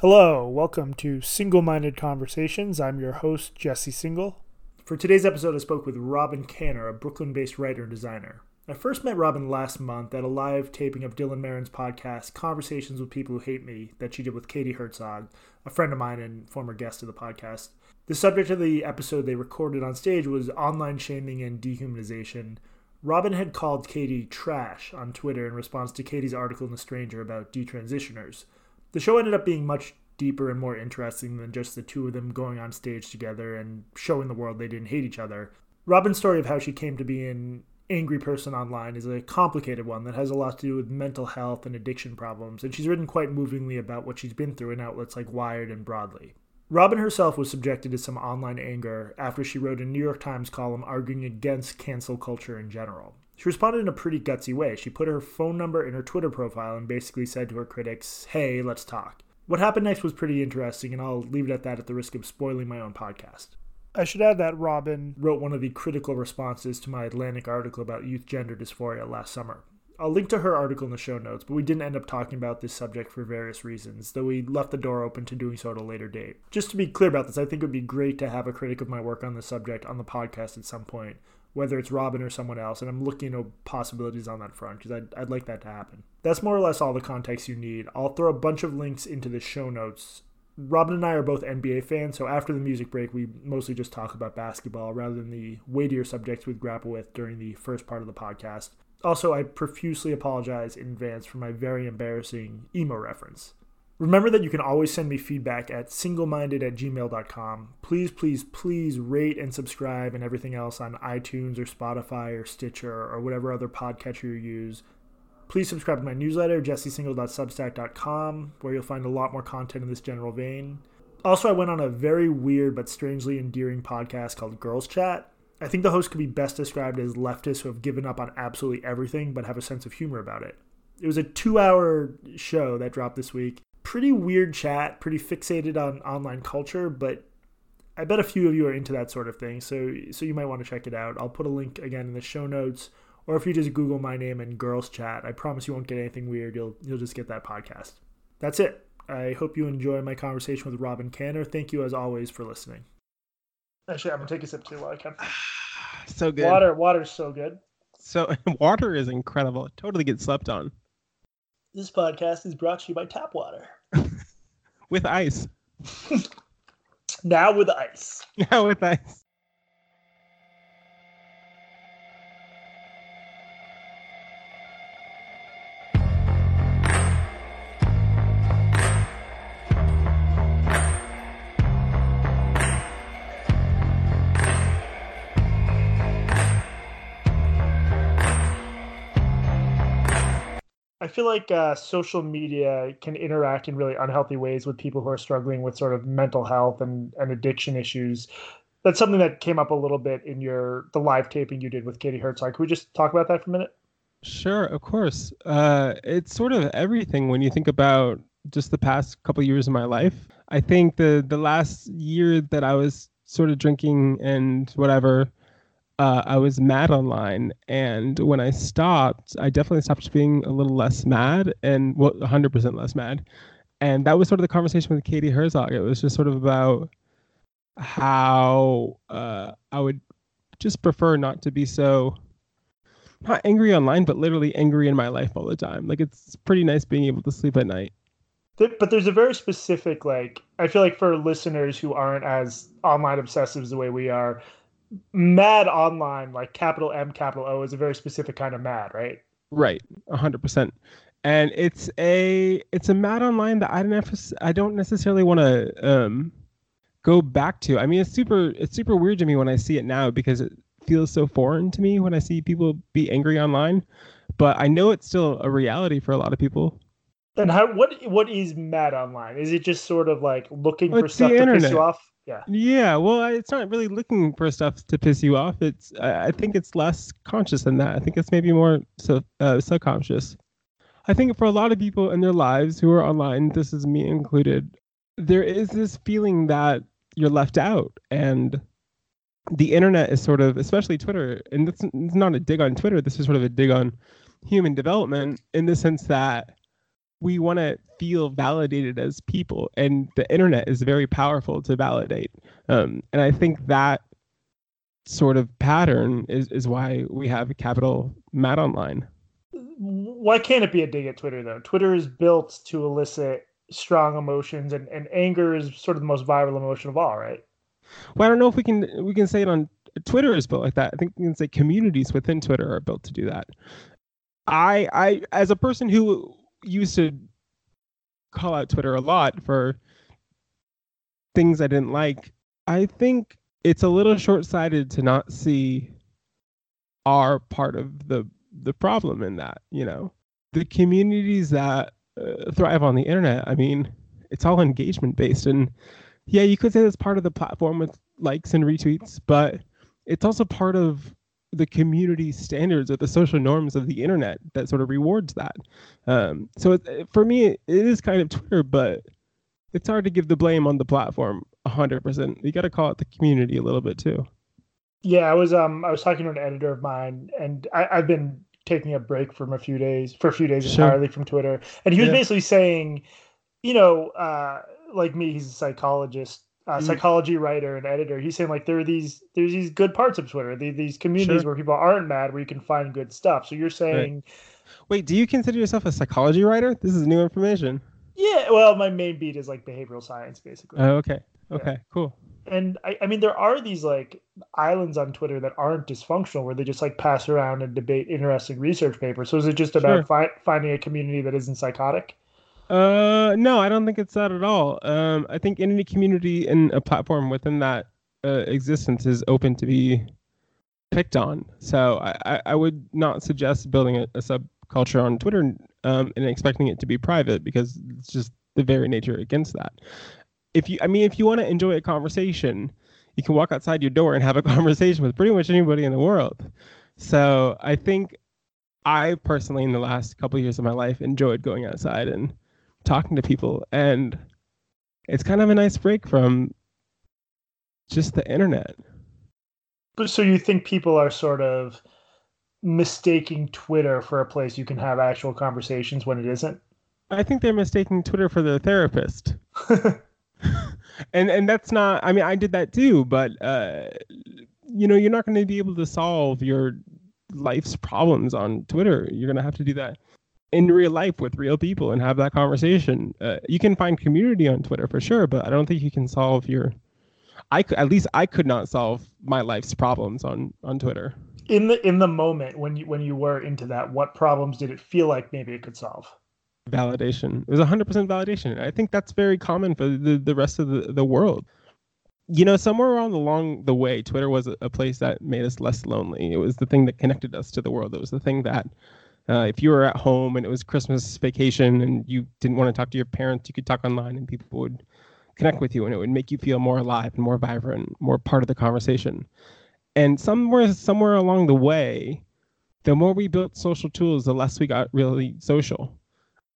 Hello, welcome to Singal-Minded Conversations. I'm your host, Jesse Singal. For today's episode, I spoke with Robyn Kanner, a Brooklyn based writer and designer. I first met Robyn last month at a live taping of Dylan Marron's podcast, Conversations with People Who Hate Me, that she did with Katie Herzog, a friend of mine and former guest of the podcast. The subject of the episode they recorded on stage was online shaming and dehumanization. Robyn had called Katie trash on Twitter in response to Katie's article in The Stranger about detransitioners. The show ended up being much deeper and more interesting than just the two of them going on stage together and showing the world they didn't hate each other. Robyn's story of how she came to be an angry person online is a complicated one that has a lot to do with mental health and addiction problems, and she's written quite movingly about what she's been through in outlets like Wired and Broadly. Robyn herself was subjected to some online anger after she wrote a New York Times column arguing against cancel culture in general. She responded in a pretty gutsy way. She put her phone number in her Twitter profile and basically said to her critics, Hey, let's talk. What happened next was pretty interesting, and I'll leave it at that at the risk of spoiling my own podcast. I should add that Robyn wrote one of the critical responses to my Atlantic article about youth gender dysphoria last summer. I'll link to her article in the show notes, but we didn't end up talking about this subject for various reasons, though we left the door open to doing so at a later date. Just to be clear about this, I think it would be great to have a critic of my work on the subject on the podcast at some point, whether it's Robyn or someone else, and I'm looking at possibilities on that front because I'd, I'd like that to happen. That's more or less all the context you need. I'll throw a bunch of links into the show notes. Robyn and I are both NBA fans, so after the music break, we mostly just talk about basketball rather than the weightier subjects we'd grapple with during the first part of the podcast. Also, I profusely apologize in advance for my very embarrassing emo reference. Remember that you can always send me feedback at singalminded at gmail.com. Please, please, please rate and subscribe and everything else on iTunes or Spotify or Stitcher or whatever other podcatcher you use. Please subscribe to my newsletter, jessesingal.substack.com, where you'll find a lot more content in this general vein. Also, I went on a very weird but strangely endearing podcast called Girls Chat. I think the host could be best described as leftists who have given up on absolutely everything but have a sense of humor about it. It was a two hour show that dropped this week pretty weird chat, pretty fixated on online culture, but I bet a few of you are into that sort of thing, so so you might want to check it out. I'll put a link again in the show notes, or if you just Google my name and girls chat, I promise you won't get anything weird. You'll you'll just get that podcast. That's it. I hope you enjoy my conversation with Robyn Kanner. Thank you as always for listening. Actually, I'm gonna take a sip too while I can. so good. Water, water's so good. So water is incredible. It totally gets slept on. This podcast is brought to you by Tap Water. with ice. now with ice. Now with ice. I feel like uh, social media can interact in really unhealthy ways with people who are struggling with sort of mental health and, and addiction issues. That's something that came up a little bit in your the live taping you did with Katie Herzog. Could we just talk about that for a minute? Sure, of course. Uh, it's sort of everything when you think about just the past couple years of my life. I think the the last year that I was sort of drinking and whatever uh, I was mad online, and when I stopped, I definitely stopped being a little less mad, and well, 100% less mad. And that was sort of the conversation with Katie Herzog. It was just sort of about how uh, I would just prefer not to be so not angry online, but literally angry in my life all the time. Like it's pretty nice being able to sleep at night. But there's a very specific like I feel like for listeners who aren't as online obsessives the way we are, mad online, like capital M, capital O, is a very specific kind of mad, right? Right, hundred percent. And it's a it's a mad online that I don't I don't necessarily want to um, go back to. I mean, it's super it's super weird to me when I see it now because it feels so foreign to me when I see people be angry online. But I know it's still a reality for a lot of people. Then how what what is mad online? Is it just sort of like looking for stuff to piss you off? Yeah. Yeah. Well, it's not really looking for stuff to piss you off. It's I think it's less conscious than that. I think it's maybe more so uh, subconscious. I think for a lot of people in their lives who are online, this is me included, there is this feeling that you're left out and the internet is sort of especially twitter and it's, it's not a dig on twitter this is sort of a dig on human development in the sense that we want to feel validated as people, and the internet is very powerful to validate. Um, and I think that sort of pattern is, is why we have capital Matt online. Why can't it be a dig at Twitter though? Twitter is built to elicit strong emotions, and, and anger is sort of the most viral emotion of all, right? Well, I don't know if we can we can say it on Twitter is built like that. I think we can say communities within Twitter are built to do that. I I as a person who used to call out Twitter a lot for things I didn't like, I think it's a little short-sighted to not see our part of the the problem in that, you know. The communities that uh, thrive on the internet, I mean, it's all engagement based and yeah, you could say that's part of the platform with likes and retweets, but it's also part of the community standards or the social norms of the internet that sort of rewards that. Um, so it, for me, it is kind of Twitter, but it's hard to give the blame on the platform 100%. You got to call it the community a little bit too. Yeah, I was um I was talking to an editor of mine, and I, I've been taking a break from a few days for a few days sure. entirely from Twitter, and he was yeah. basically saying, you know, uh, like me, he's a psychologist uh, mm. psychology writer and editor. He's saying like there are these there's these good parts of Twitter, these, these communities sure. where people aren't mad, where you can find good stuff. So you're saying, right. wait, do you consider yourself a psychology writer? This is new information. Yeah, well, my main beat is like behavioral science, basically. Oh, okay, okay, yeah. cool. And I, I mean, there are these like islands on Twitter that aren't dysfunctional, where they just like pass around and debate interesting research papers. So is it just about sure. fi- finding a community that isn't psychotic? Uh, no, I don't think it's that at all. Um, I think any community and a platform within that uh, existence is open to be picked on. So I, I would not suggest building a, a subculture on Twitter um, and expecting it to be private because it's just the very nature against that. If you, I mean, if you want to enjoy a conversation, you can walk outside your door and have a conversation with pretty much anybody in the world. So I think I personally, in the last couple of years of my life, enjoyed going outside and talking to people and it's kind of a nice break from just the internet. But so you think people are sort of mistaking twitter for a place you can have actual conversations when it isn't? I think they're mistaking twitter for their therapist. And and that's not i mean i did that too but uh you know you're not going to be able to solve your life's problems on twitter. You're going to have to do that in real life with real people and have that conversation. Uh, you can find community on Twitter for sure, but I don't think you can solve your. I could, at least I could not solve my life's problems on on Twitter. In the in the moment when you when you were into that, what problems did it feel like maybe it could solve? Validation. It was 100% validation. I think that's very common for the, the rest of the, the world. You know, somewhere along the along the way, Twitter was a, a place that made us less lonely. It was the thing that connected us to the world. It was the thing that uh, if you were at home and it was Christmas vacation and you didn't want to talk to your parents, you could talk online and people would connect with you and it would make you feel more alive and more vibrant, more part of the conversation. And somewhere somewhere along the way, the more we built social tools, the less we got really social.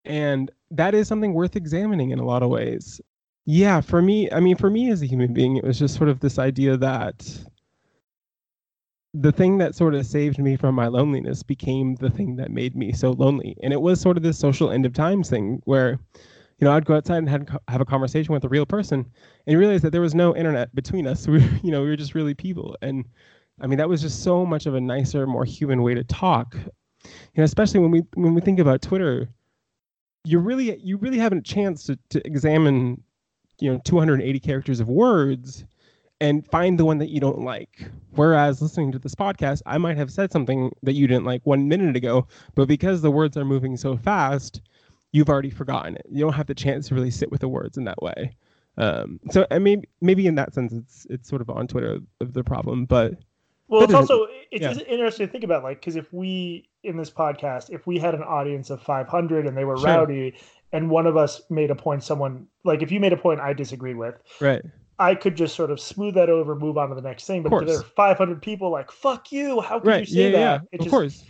And that is something worth examining in a lot of ways. Yeah, for me, I mean, for me as a human being, it was just sort of this idea that the thing that sort of saved me from my loneliness became the thing that made me so lonely. And it was sort of this social end of times thing where, you know, I'd go outside and had, have a conversation with a real person and realize that there was no internet between us. We, you know, we were just really people. And I mean, that was just so much of a nicer, more human way to talk. You know, especially when we when we think about Twitter, you really you really haven't a chance to, to examine, you know, 280 characters of words and find the one that you don't like. Whereas listening to this podcast, I might have said something that you didn't like one minute ago, but because the words are moving so fast, you've already forgotten it. You don't have the chance to really sit with the words in that way. Um, so I mean, maybe in that sense, it's it's sort of on Twitter of the problem, but well, it's also it's yeah. interesting to think about, like, because if we in this podcast, if we had an audience of 500 and they were sure. rowdy, and one of us made a point, someone like if you made a point I disagreed with, right? I could just sort of smooth that over, move on to the next thing. But if there are 500 people like, fuck you, how could right. you say yeah, that? Yeah, it of just, course.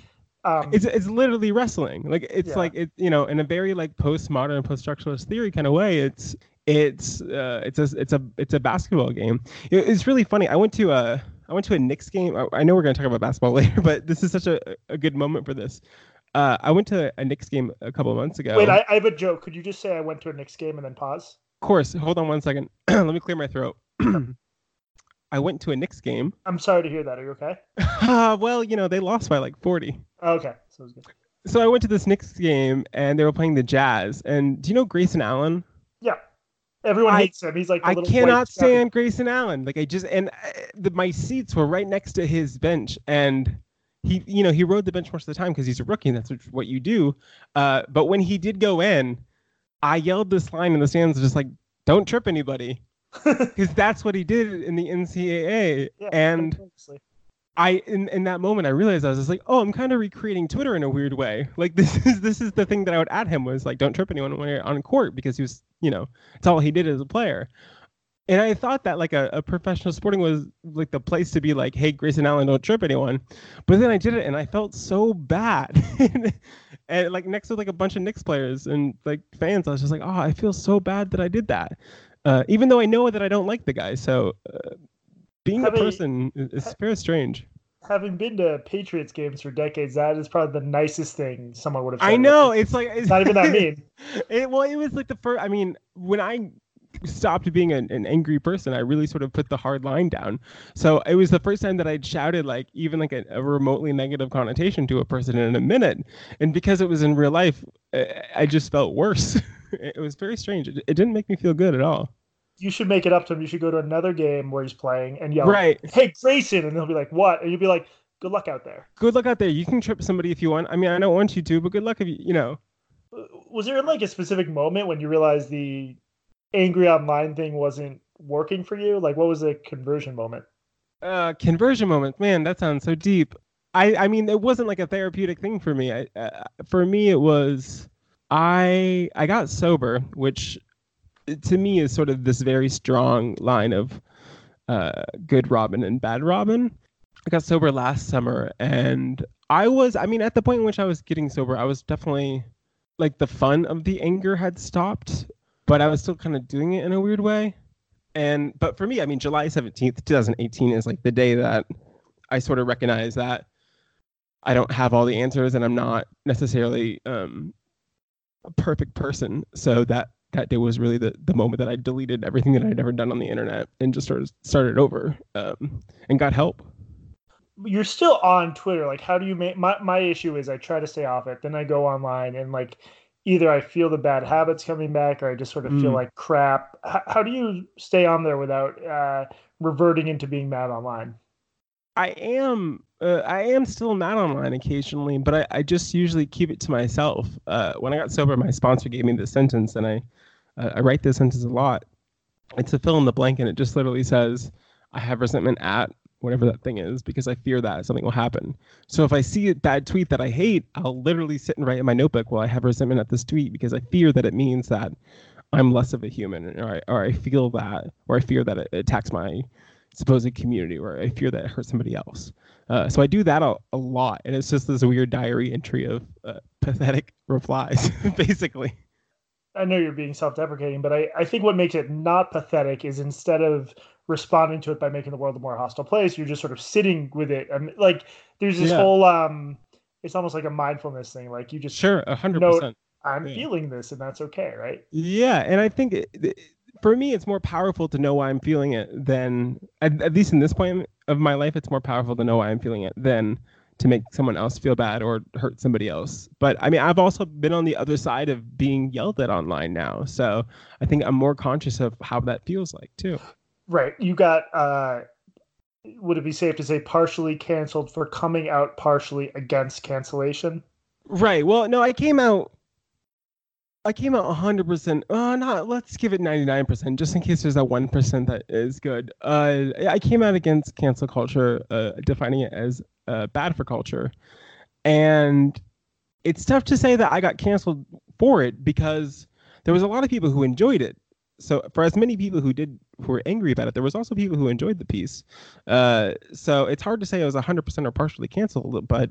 Um, it's it's literally wrestling. Like it's yeah. like it you know in a very like postmodern post-structuralist theory kind of way. It's it's uh, it's a it's a it's a basketball game. It, it's really funny. I went to a I went to a Knicks game. I, I know we're going to talk about basketball later, but this is such a, a good moment for this. Uh, I went to a Knicks game a couple months ago. Wait, I, I have a joke. Could you just say I went to a Knicks game and then pause? Of course. Hold on one second. Let me clear my throat. I went to a Knicks game. I'm sorry to hear that. Are you okay? Uh, well, you know, they lost by like 40. Okay, so good. So I went to this Knicks game and they were playing the Jazz. And do you know Grayson Allen? Yeah. Everyone I- hates him. He's like I cannot stand Grayson Allen. Like I just and uh, the, my seats were right next to his bench, and he, you know, he rode the bench most of the time because he's a rookie, and that's what- what you do. Uh, but when he did go in, I yelled this line in the stands, just like, "Don't trip anybody," because that's what he did in the NCAA. Yeah, and. I in, in that moment I realized I was just like, oh, I'm kind of recreating Twitter in a weird way. Like this is this is the thing that I would add him was like, don't trip anyone when you're on court because he was, you know, it's all he did as a player. And I thought that like a, a professional sporting was like the place to be like, hey, Grayson Allen, don't trip anyone. But then I did it and I felt so bad. and like next to like a bunch of Knicks players and like fans, I was just like, oh, I feel so bad that I did that. Uh, even though I know that I don't like the guy. So uh, being a a- person is, is very strange. Having been to Patriots games for decades, that is probably the nicest thing someone would have. I know it's like It's not even that mean. It, well, it was like the first. I mean, when I stopped being an, an angry person, I really sort of put the hard line down. So it was the first time that I'd shouted like even like a, a remotely negative connotation to a person in a minute, and because it was in real life, I, I just felt worse. it was very strange. It, it didn't make me feel good at all. You should make it up to him. You should go to another game where he's playing and yell, Right. "Hey, Grayson!" And he'll be like, "What?" And you'll be like, "Good luck out there." Good luck out there. You can trip somebody if you want. I mean, I don't want you to, but good luck if you, you know. Uh, was there like a specific moment when you realized the angry online thing wasn't working for you? Like, what was the conversion moment? uh conversion moment man that sounds so deep i i mean it wasn't like a therapeutic thing for me i uh, for me it was i i got sober which to me is sort of this very strong line of uh good robyn and bad robyn i got sober last summer and i was i mean at the point in which i was getting sober i was definitely like the fun of the anger had stopped but i was still kind of doing it in a weird way and but for me i mean july 17th 2018 is like the day that i sort of recognize that i don't have all the answers and i'm not necessarily um a perfect person so that that day was really the, the moment that i deleted everything that i'd ever done on the internet and just sort of started over um, and got help You're still on Twitter. Like, how do you make my my issue is I try to stay off it. Then I go online and like either I feel the bad habits coming back or I just sort of feel Mm. like crap. How, how do you stay on there without uh, reverting into being mad online? I am uh, I am still mad online occasionally, but I, I just usually keep it to myself. Uh, when I got sober, my sponsor gave me this sentence, and I uh, I write this sentence a lot. It's a fill in the blank, and it just literally says, "I have resentment at whatever that thing is because I fear that something will happen." So if I see a bad tweet that I hate, I'll literally sit and write in my notebook, "Well, I have resentment at this tweet because I fear that it means that I'm less of a human, or I, or I feel that, or I fear that it attacks my supposed community or I fear that it hurts somebody else. Uh, so I do that a, a lot, and it's just this weird diary entry of uh, pathetic replies, basically. I know you're being self-deprecating, but I, I think what makes it not pathetic is instead of responding to it by making the world a more hostile place, you're just sort of sitting with it. And like there's this Yeah. whole um it's almost like a mindfulness thing. Like you just Sure, a hundred percent. I'm Yeah. feeling this and that's okay, right? Yeah, and I think it, it- for me, it's more powerful to know why I'm feeling it than, at, at least in this point of my life, it's more powerful to know why I'm feeling it than to make someone else feel bad or hurt somebody else. But I mean, I've also been on the other side of being yelled at online now, so I think I'm more conscious of how that feels like too. Right. You got uh would it be safe to say partially canceled for coming out partially against cancellation? Right. Well, no, I came out. I came out 100%. Uh, not. Let's give it 99%, just in case there's that one percent that is good. Uh, I came out against cancel culture, uh, defining it as uh, bad for culture, and it's tough to say that I got canceled for it because there was a lot of people who enjoyed it. So for as many people who did who were angry about it, there was also people who enjoyed the piece. Uh, so it's hard to say I was 100% or partially canceled, but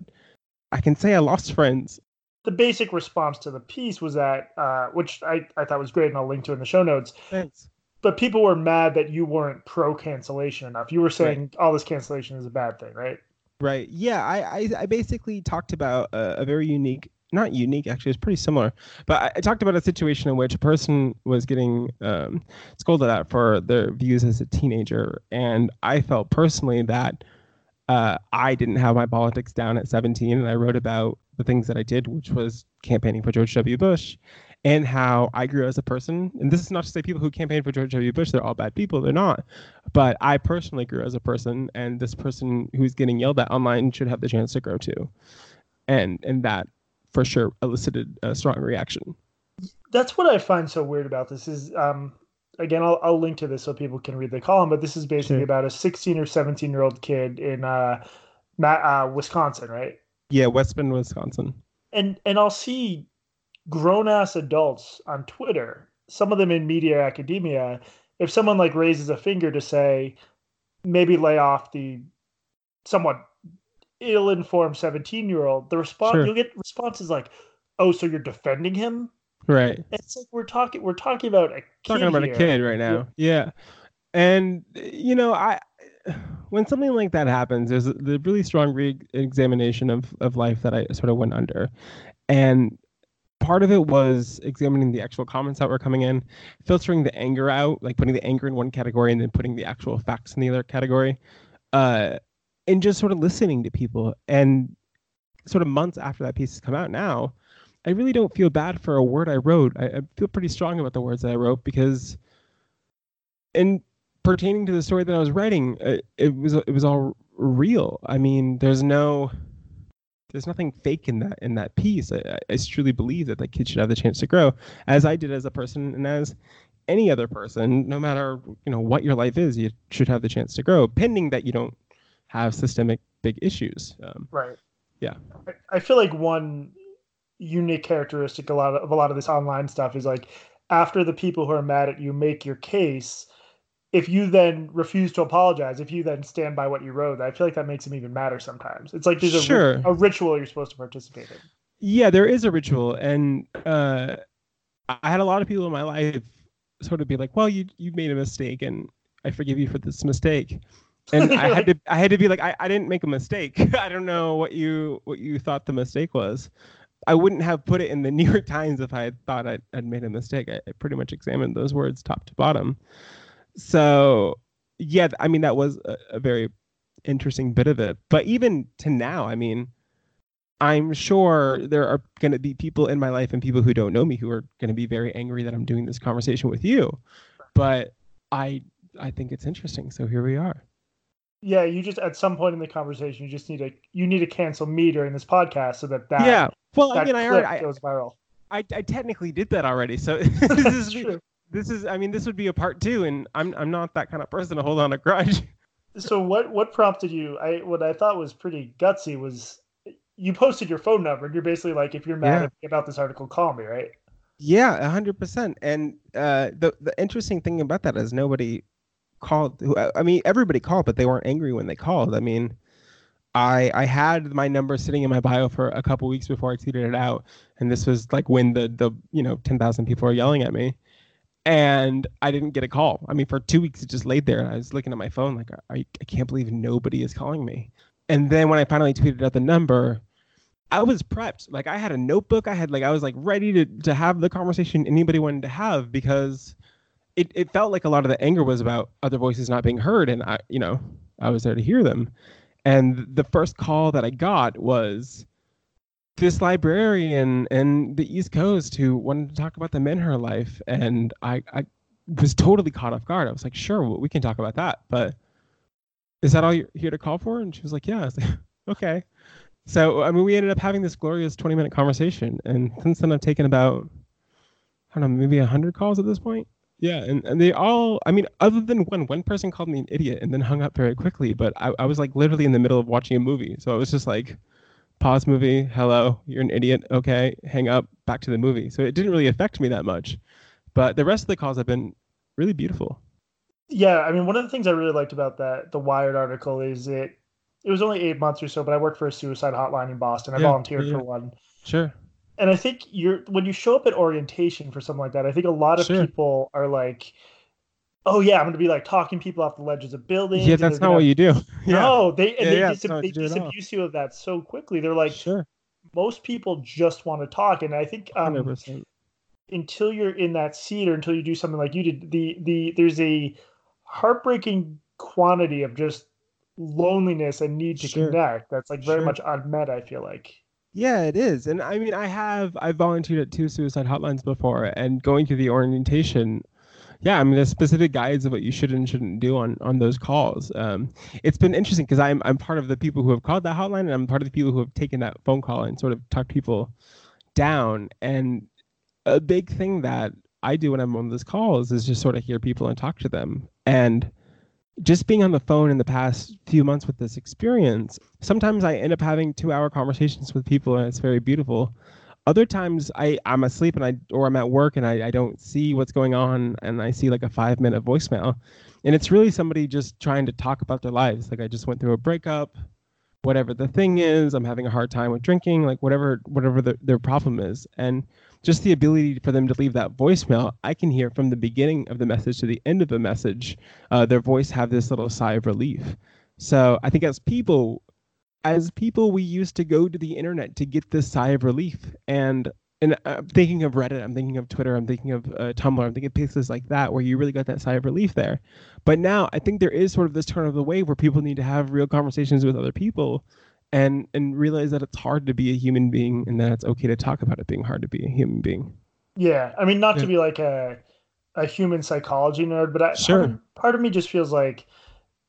I can say I lost friends The basic response to the piece was that uh which I, I thought was great and I'll link to in the show notes. Thanks. But people were mad that you weren't pro cancellation enough. You were saying all this cancellation is a bad thing, right? Right. Yeah. I I, I basically talked about a, a, very unique, not unique actually, it's pretty similar, but I, I, talked about a situation in which a person was getting um, scolded at for their views as a teenager, and I felt personally that. Uh, I didn't have my politics down at 17, and I wrote about the things that I did, which was campaigning for George W. Bush and how I grew as a person. And this is not to say people who campaigned for George W. Bush, they're all bad people. They're not. But I personally grew as a person, and this person who's getting yelled at online should have the chance to grow too. And and that for sure elicited a strong reaction. That's what I find so weird about this is um again I'll, I'll link to this so people can read the column, but this is basically sure. about a 16 or 17 year old kid in uh, uh Wisconsin, right? Yeah, West Bend, Wisconsin. And and I'll see grown ass adults on Twitter, some of them in media academia, if someone like raises a finger to say, maybe lay off the somewhat ill-informed 17 year old, the response sure. you'll get responses like, "Oh, so you're defending him?" Right. It's like we're talking we're talking about a talking about here. a kid right now. Yeah. yeah. And you know, I when something like that happens, there's a, the really strong re-examination of of life that I sort of went under, and part of it was examining the actual comments that were coming in, filtering the anger out, like putting the anger in one category and then putting the actual facts in the other category, uh, and just sort of listening to people. And sort of months after that piece has come out now, I really don't feel bad for a word I wrote. I, I feel pretty strong about the words that I wrote because, in pertaining to the story that I was writing, it, uh, it was it was all real. I mean, there's no there's nothing fake in that in that piece. I, I truly believe that that kid should have the chance to grow, as I did as a person and as any other person, no matter you know what your life is, you should have the chance to grow, pending that you don't have systemic big issues. Um, right. Yeah. I, I feel like one unique characteristic a lot of, of a lot of this online stuff is like after the people who are mad at you make your case if you then refuse to apologize, if you then stand by what you wrote, I feel like that makes them even matter sometimes. It's like there's sure. a, a ritual you're supposed to participate in. Yeah, there is a ritual, and uh, I had a lot of people in my life sort of be like, "Well, you you made a mistake, and I forgive you for this mistake." And I had to I had to be like, I, I didn't make a mistake. I don't know what you what you thought the mistake was. I wouldn't have put it in the New York Times if I had thought I'd, I'd made a mistake. I, I pretty much examined those words top to bottom so yeah, I mean that was a, a very interesting bit of it. But even to now, I mean, I'm sure there are going to be people in my life and people who don't know me who are going to be very angry that I'm doing this conversation with you. But I I think it's interesting. So here we are. Yeah, you just at some point in the conversation, you just need to you need to cancel me during this podcast so that that yeah. Well, I mean, I already goes viral. I, I technically did that already. So this is true this is I mean this would be a part two, and I'm I'm not that kind of person to hold on a grudge. So what what prompted you? I what I thought was pretty gutsy was you posted your phone number, and you're basically like, if you're mad yeah. about this article, call me, right? Yeah, hundred percent. And uh, the the interesting thing about that is nobody called. I mean, everybody called, but they weren't angry when they called. I mean, I I had my number sitting in my bio for a couple weeks before I tweeted it out, and this was like when the the you know ten thousand people were yelling at me, and I didn't get a call. I mean, for two weeks it just laid there, and I was looking at my phone like, I, I can't believe nobody is calling me. And then when I finally tweeted out the number, I was prepped. Like I had a notebook. I had like I was like ready to to have the conversation anybody wanted to have because it it felt like a lot of the anger was about other voices not being heard, and I you know I was there to hear them. And the first call that I got was this librarian in the East Coast who wanted to talk about the men in her life, and I, I was totally caught off guard. I was like, sure, we can talk about that, but is that all you're here to call for? And she was like, yeah. I was like, okay. So I mean, we ended up having this glorious 20 minute conversation, and since then I've taken about I don't know, maybe hundred calls at this point. Yeah, and, and they all, I mean, other than one, one person called me an idiot and then hung up very quickly, but I, I was like literally in the middle of watching a movie. So I was just like, pause movie, hello, you're an idiot, okay, hang up, back to the movie. So it didn't really affect me that much. But the rest of the calls have been really beautiful. Yeah, I mean, one of the things I really liked about that the Wired article is it it was only eight months or so, but I worked for a suicide hotline in Boston. I yeah, volunteered yeah. for one. Sure. And I think you're when you show up at orientation for something like that, I think a lot of sure. people are like oh yeah, I'm gonna be like talking people off the ledges of buildings. Yeah, that's not gonna, what you do. yeah. No, they and yeah, they, yeah, dis- they disabuse you of that so quickly. They're like, sure. Most people just want to talk, and I think um, 100%. until you're in that seat or until you do something like you did, the the there's a heartbreaking quantity of just loneliness and need to sure. connect that's like very sure. much unmet. I feel like. Yeah, it is. And I mean, I have I volunteered at two suicide hotlines before, and going through the orientation, yeah, I mean, there's specific guides of what you should and shouldn't do on on those calls. Um, it's been interesting because I'm I'm part of the people who have called that hotline, and I'm part of the people who have taken that phone call and sort of talked people down. And a big thing that I do when I'm on those calls is just sort of hear people and talk to them. And just being on the phone in the past few months with this experience, sometimes I end up having two hour conversations with people, and it's very beautiful other times I I'm asleep and I or I'm at work and I, I don't see what's going on and I see like a five minute voicemail, and it's really somebody just trying to talk about their lives. Like I just went through a breakup, whatever the thing is. I'm having a hard time with drinking, like whatever whatever the, their problem is, and just the ability for them to leave that voicemail, I can hear from the beginning of the message to the end of the message, uh, their voice have this little sigh of relief. So I think as people, as people, we used to go to the internet to get this sigh of relief. And and I'm thinking of Reddit, I'm thinking of Twitter, I'm thinking of uh, Tumblr, I'm thinking of places like that where you really got that sigh of relief there. But now I think there is sort of this turn of the wave where people need to have real conversations with other people and and realize that it's hard to be a human being and that it's okay to talk about it being hard to be a human being. Yeah, I mean, not yeah. to be like a a human psychology nerd, but I, sure. part, of, part of me just feels like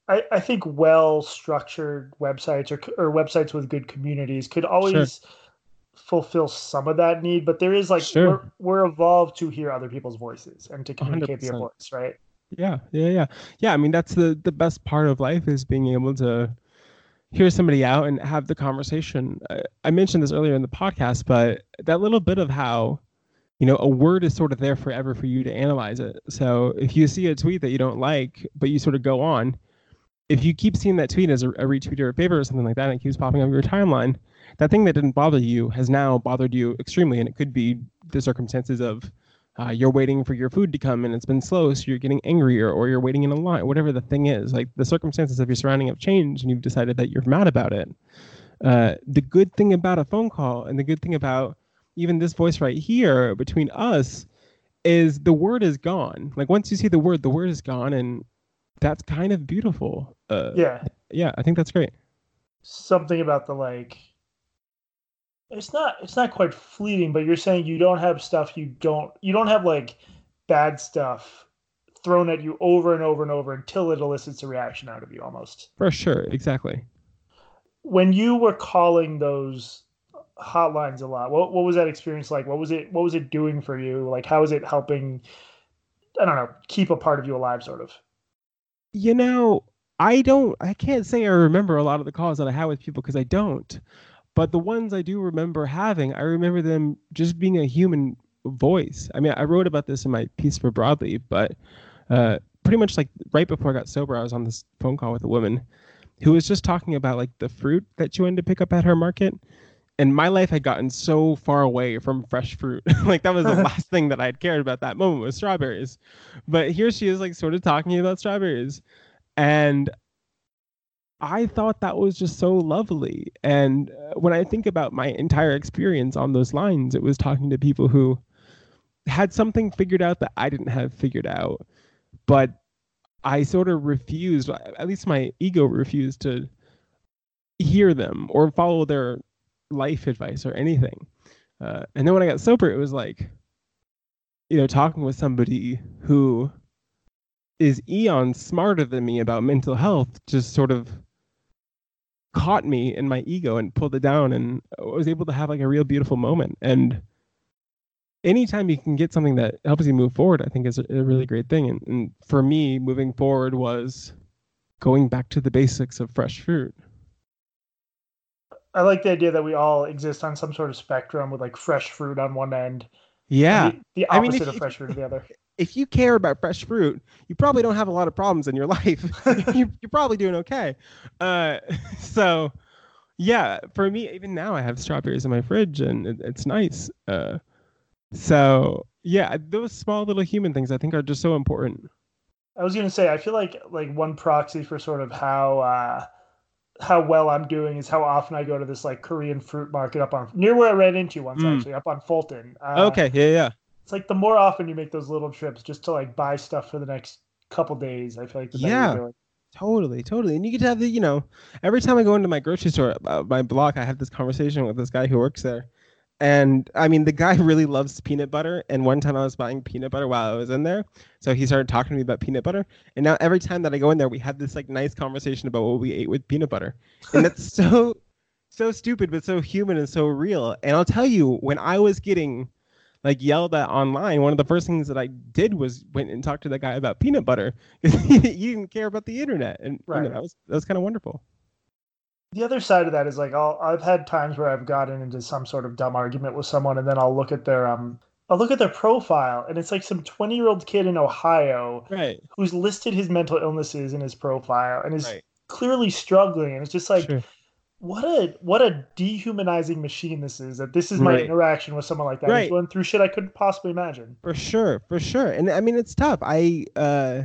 I, I think well structured websites or, or websites with good communities could always sure. Fulfill some of that need, but there is like sure. we're, we're evolved to hear other people's voices and to communicate 100%. via voice, right? Yeah, yeah, yeah, yeah. I mean, that's the the best part of life is being able to hear somebody out and have the conversation. I, I mentioned this earlier in the podcast, but that little bit of how you know, a word is sort of there forever for you to analyze it. So if you see a tweet that you don't like, but you sort of go on, if you keep seeing that tweet as a, a retweet or a favor or something like that, and it keeps popping up your timeline, that thing that didn't bother you has now bothered you extremely. And it could be the circumstances of uh, you're waiting for your food to come and it's been slow, so you're getting angrier, or you're waiting in a line, whatever the thing is. Like the circumstances of your surrounding have changed, and you've decided that you're mad about it. Uh, the good thing about a phone call, and the good thing about even this voice right here between us, is the word is gone. Like once you see the word, the word is gone, and that's kind of beautiful. Uh, yeah. Yeah, I think that's great. Something about the like it's not it's not quite fleeting, but you're saying you don't have stuff you don't you don't have like bad stuff thrown at you over and over and over until it elicits a reaction out of you almost. For sure, exactly. When you were calling those hotlines a lot, what what was that experience like? What was it what was it doing for you? Like how was it helping I don't know, keep a part of you alive sort of? You know, I don't I can't say I remember a lot of the calls that I had with people because I don't. But the ones I do remember having, I remember them just being a human voice. I mean, I wrote about this in my piece for Broadly, but uh, pretty much like right before I got sober, I was on this phone call with a woman who was just talking about like the fruit that she wanted to pick up at her market. And my life had gotten so far away from fresh fruit. like that was the last thing that I had cared about that moment was strawberries. But here she is like sort of talking about strawberries. And I thought that was just so lovely. And uh, when I think about my entire experience on those lines, it was talking to people who had something figured out that I didn't have figured out. But I sort of refused, at least my ego refused to hear them or follow their life advice or anything. Uh, and then when I got sober, it was like, you know, talking with somebody who is eons smarter than me about mental health just sort of caught me in my ego and pulled it down and I was able to have like a real beautiful moment. And anytime you can get something that helps you move forward i think is a, really great thing. And, and for me moving forward was going back to the basics of fresh fruit. I like the idea that we all exist on some sort of spectrum with like fresh fruit on one end yeah. the, the, opposite I mean, of fresh fruit on the other if you care about fresh fruit, you probably don't have a lot of problems in your life. you, are probably doing okay. Uh, so, yeah, for me, even now, I have strawberries in my fridge, and it, it's nice. Uh, so, yeah, those small little human things I think are just so important. I was gonna say, I feel like like one proxy for sort of how uh, how well I'm doing is how often I go to this like Korean fruit market up on near where I ran into once Mm. actually up on Fulton. Uh, okay, yeah, yeah. It's like the more often you make those little trips just to like buy stuff for the next couple days, I feel like the better Yeah. you're doing. Totally, totally. And you get to have the, you know, every time I go into my grocery store, uh, my block, I have this conversation with this guy who works there. And I mean, the guy really loves peanut butter. And one time I was buying peanut butter while I was in there. So he started talking to me about peanut butter. And now every time that I go in there, we have this like nice conversation about what we ate with peanut butter. And that's so, so stupid, but so human and so real. And I'll tell you, when I was getting like yelled at online, one of the first things that I did was went and talked to the guy about peanut butter. he didn't care about the internet, and you know, that was that was kind of wonderful. The other side of that is like I'll, I've had times where I've gotten into some sort of dumb argument with someone, and then I'll look at their um I'll look at their profile, and it's like some twenty year old kid in Ohio Right, who's listed his mental illnesses in his profile and is right, clearly struggling, and it's just like sure. What a what a dehumanizing machine this is. That this is my Right. interaction with someone like that. Right. He's going through shit I couldn't possibly imagine. for sure, for sure. And I mean, it's tough. I uh,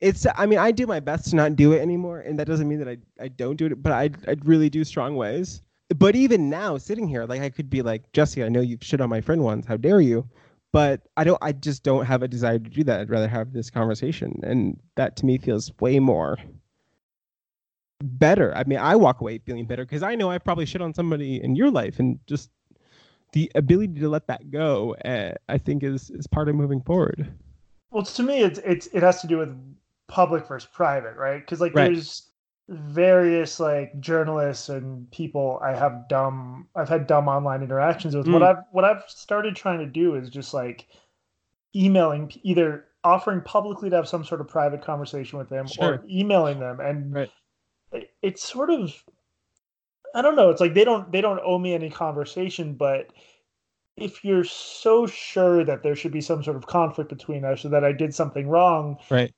it's I mean, I do my best to not do it anymore, and that doesn't mean that I I don't do it, but I I really do strong ways. But even now, sitting here, like I could be like Jesse, I know you've shit on my friend once. How dare you? But I don't. I just don't have a desire to do that. I'd rather have this conversation, and that to me feels way more better. I mean, I walk away feeling better because I know I probably shit on somebody in your life, and just the ability to let that go, uh, I think, is is part of moving forward. Well, to me, it's it's it has to do with public versus private, right? Because like Right. there's various like journalists and people I have dumb I've had dumb online interactions with. What Mm. I've what I've started trying to do is just like emailing either offering publicly to have some sort of private conversation with them Sure. or emailing them and Right. It- it's sort of I don't know, it's like they don't they don't owe me any conversation, but if you're so sure that there should be some sort of conflict between us or that I did something wrong, Right.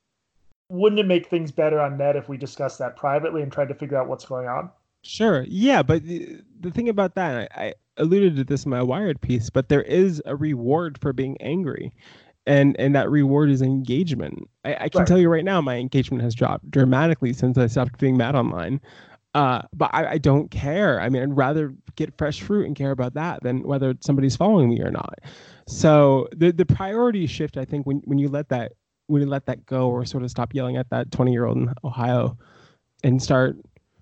wouldn't it make things better on net if we discussed that privately and tried to figure out what's going on? Sure. Yeah, but the, the thing about that, I, I alluded to this in my Wired piece, but there is a reward for being angry, and and that reward is engagement. I, I can Right. tell you right now, my engagement has dropped dramatically since I stopped being mad online. Uh, but I, I don't care. I mean, I'd rather get fresh fruit and care about that than whether somebody's following me or not. So the the priority shift, I think, when when you let that when you let that go or sort of stop yelling at that 20 year old in Ohio and start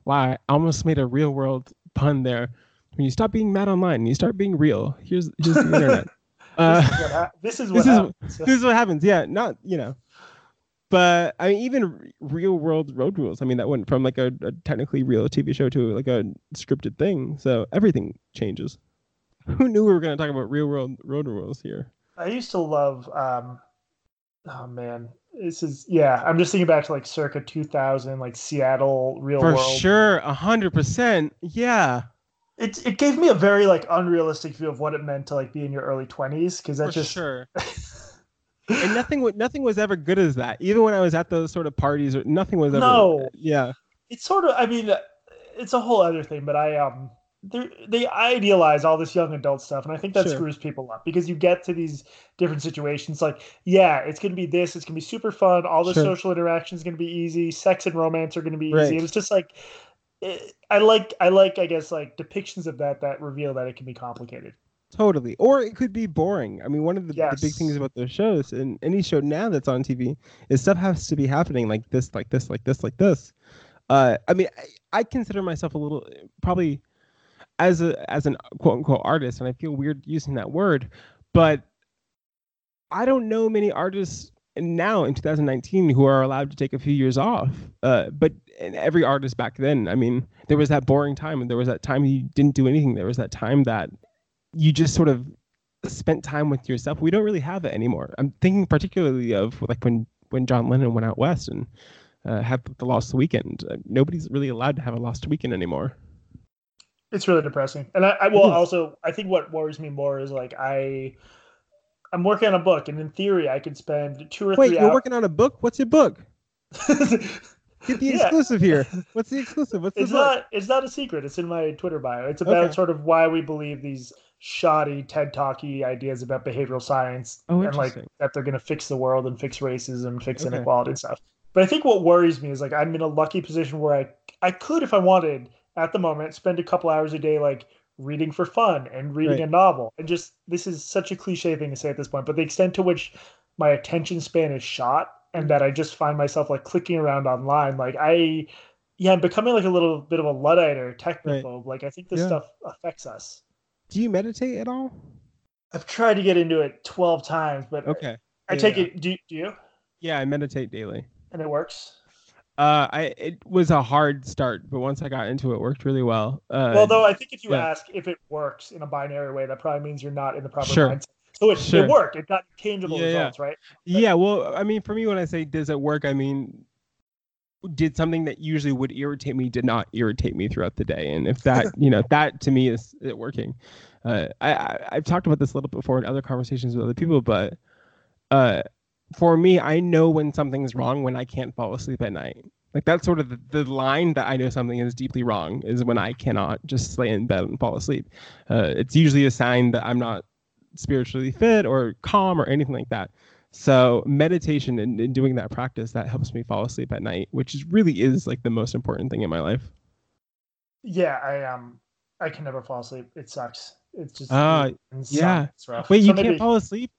wow, I almost made a real world pun there. When you stop being mad online and you start being real, here's just the internet. Uh, this is what, this is what this is- happens. this is what happens. Yeah, not you know, but I mean, even real world road rules. I mean, that went from like a, a technically real TV show to like a scripted thing. So everything changes. Who knew we were going to talk about real world road rules here? I used to love um oh man. This is yeah, I'm just thinking back to like circa 2000 like Seattle real For world. sure, a hundred percent. Yeah, It it gave me a very like unrealistic view of what it meant to like be in your early 20s because for that just sure. and nothing nothing was ever good as that. Even when I was at those sort of parties, or nothing was ever. No. Yeah. it's sort of i mean it's a whole other thing but i um they idealize all this young adult stuff and i think that Sure. screws people up because you get to these different situations like yeah it's going to be this it's going to be super fun all the Sure. social interaction is going to be easy sex and romance are going to be Right. easy it's just like it, i like i like i guess like depictions of that that reveal that it can be complicated Totally. Or it could be boring. I mean, one of the, the big things about those shows and any show now that's on TV is stuff has to be happening like this, like this, like this, like this. Uh, I mean, I, I consider myself a little probably as a as an quote unquote artist, and I feel weird using that word, but I don't know many artists now in 2019 who are allowed to take a few years off. Uh, but and every artist back then, I mean, there was that boring time, and there was that time you didn't do anything. There was that time that you just sort of spent time with yourself. We don't really have it anymore. I'm thinking particularly of like when when John Lennon went out west and uh, had the Lost Weekend. Uh, nobody's really allowed to have a Lost Weekend anymore. it's really depressing and i, I will also i think what worries me more is like i i'm working on a book and in theory i could spend two or Wait, three you're hours working on a book? What's your book? Get the Yeah. exclusive here. What's the exclusive? What's the it's book? not it's not a secret it's in my twitter bio it's about Okay. sort of why we believe these shoddy TED talky ideas about behavioral science Oh, and like that they're going to fix the world and fix racism, fix Okay. inequality and stuff. But I think what worries me is like I'm in a lucky position where I I could, if I wanted, at the moment, spend a couple hours a day like reading for fun and reading Right. a novel. And just this is such a cliche thing to say at this point, but the extent to which my attention span is shot and that I just find myself like clicking around online, like I yeah, I'm becoming like a little bit of a luddite or a technophobe. Like I think this Yeah. stuff affects us. Do you meditate at all? I've tried to get into it 12 times, but Okay. I Yeah, take it do, do you? Yeah, I meditate daily. And it works. Uh, I it was a hard start, but once I got into it, it worked really well. Uh, well, though I think if you yeah. ask if it works in a binary way, that probably means you're not in the proper Sure. mindset. So it, Sure. it worked. It got tangible Yeah, yeah. results, right? Yeah, well, I mean, for me, when I say does it work, I mean, did something that usually would irritate me did not irritate me throughout the day, and if that, you know, that to me is it working. Uh, I, I I've talked about this a little before in other conversations with other people, but uh, for me, I know when something's wrong when I can't fall asleep at night. Like that's sort of the, the line that I know something is deeply wrong is when I cannot just lay in bed and fall asleep. Uh, it's usually a sign that I'm not spiritually fit or calm or anything like that. So meditation and, and doing that practice that helps me fall asleep at night, which is really is like the most important thing in my life. Yeah, I um I can never fall asleep. It sucks. It's just Ah, it yeah. It's rough. Wait, So you maybe- can't fall asleep?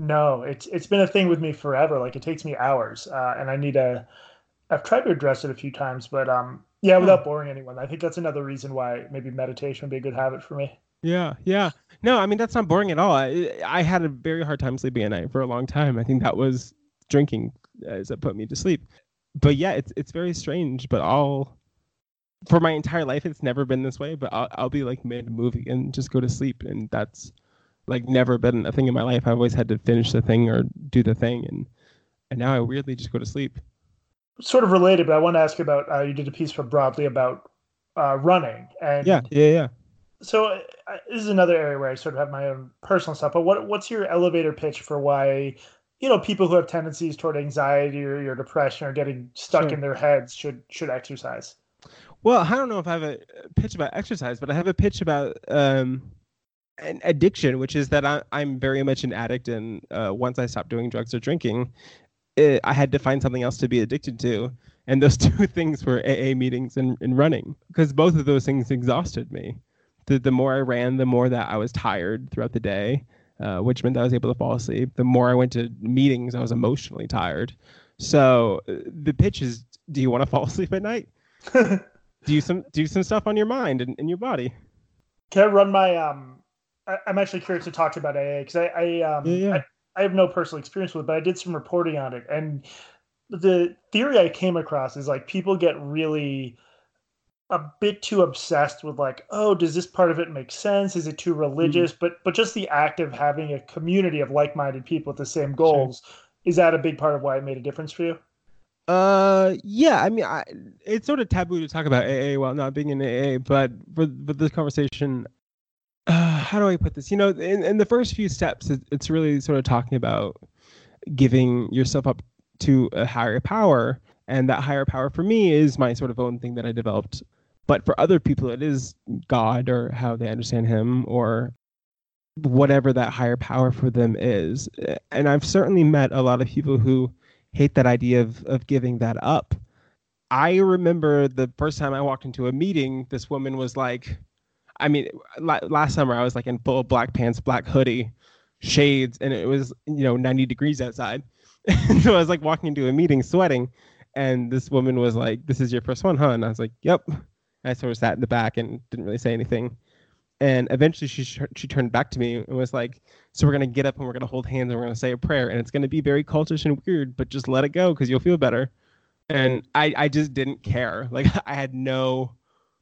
No, it's it's been a thing with me forever. Like it takes me hours, uh, and I need to. I've tried to address it a few times, but um, yeah, without boring anyone. I think that's another reason why maybe meditation would be a good habit for me. Yeah, yeah. No, I mean that's not boring at all. I, I had a very hard time sleeping at night for a long time. I think that was drinking as that put me to sleep. But yeah, it's it's very strange. But I'll for my entire life it's never been this way. But I'll I'll be like mid movie and just go to sleep, and that's like never been a thing in my life. I've always had to finish the thing or do the thing, and and now I weirdly just go to sleep. Sort of related, but I want to ask you about. Uh, you did a piece for Broadly about uh, running, and Yeah, yeah, yeah. So uh, this is another area where I sort of have my own personal stuff. But what what's your elevator pitch for why, you know, people who have tendencies toward anxiety or your depression or getting stuck Sure. in their heads should should exercise? Well, I don't know if I have a a pitch about exercise, but I have a pitch about um, an addiction, which is that I, I'm very much an addict, and uh, once I stopped doing drugs or drinking, it, I had to find something else to be addicted to, and those two things were AA meetings and, and running, because both of those things exhausted me. The the more I ran, the more that I was tired throughout the day, uh, which meant that I was able to fall asleep. The more I went to meetings, I was emotionally tired. So uh, the pitch is: Do you want to fall asleep at night? do some do some stuff on your mind and, and your body. Can I run my um? I, I'm actually curious to talk to you about AA because I I um Yeah, yeah. I, I have no personal experience with it, but I did some reporting on it, and the theory I came across is like people get really a bit too obsessed with like, oh, does this part of it make sense? Is it too religious? But but just the act of having a community of like-minded people with the same goals is that a big part of why it made a difference for you? Uh, yeah. I mean, I, it's sort of taboo to talk about AA while not being in AA, but for for this conversation, uh, how do I put this? You know, in, in the first few steps, it, it's really sort of talking about giving yourself up to a higher power, and that higher power for me is my sort of own thing that I developed. But for other people, it is God or how they understand Him or whatever that higher power for them is. And I've certainly met a lot of people who hate that idea of of giving that up. I remember the first time I walked into a meeting, this woman was like, I mean, last summer I was like in full black pants, black hoodie, shades, and it was you know 90 degrees outside. so I was like walking into a meeting sweating, and this woman was like, "This is your first one, huh?" And I was like, "Yep." I sort of sat in the back and didn't really say anything. And eventually she she turned back to me and was like, "So we're gonna get up and we're gonna hold hands and we're gonna say a prayer and it's gonna be very cultish and weird, but just let it go because you'll feel better." And I I just didn't care. Like I had no